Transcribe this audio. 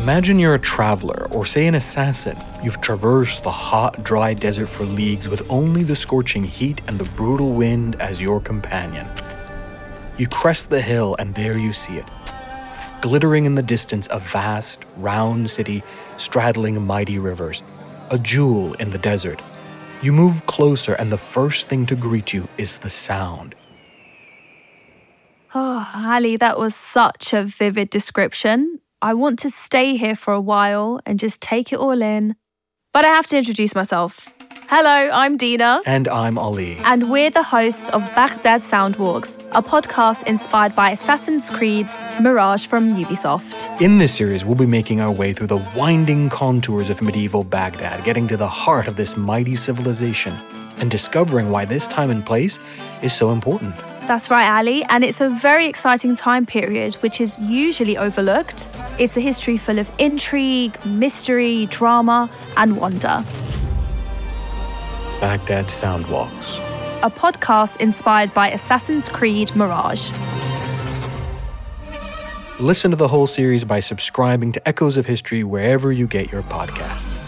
Imagine you're a traveler, or say an assassin. You've traversed the hot, dry desert for leagues with only the scorching heat and the brutal wind as your companion. You crest the hill, and there you see it. Glittering in the distance, a vast, round city straddling mighty rivers, a jewel in the desert. You move closer, and the first thing to greet you is the sound. Oh, Ali, that was such a vivid description. I want to stay here for a while and just take it all in. But I have to introduce myself. Hello, I'm Deana. And I'm Ali. And we're the hosts of Baghdad Soundwalks, a podcast inspired by Assassin's Creed's Mirage from Ubisoft. In this series, we'll be making our way through the winding contours of medieval Baghdad, getting to the heart of this mighty civilization, and discovering why this time and place is so important. That's right, Ali, and it's a very exciting time period which is usually overlooked. It's a history full of intrigue, mystery, drama, and wonder. Baghdad Soundwalks, a podcast inspired by Assassin's Creed Mirage. Listen to the whole series by subscribing to Echoes of History wherever you get your podcasts.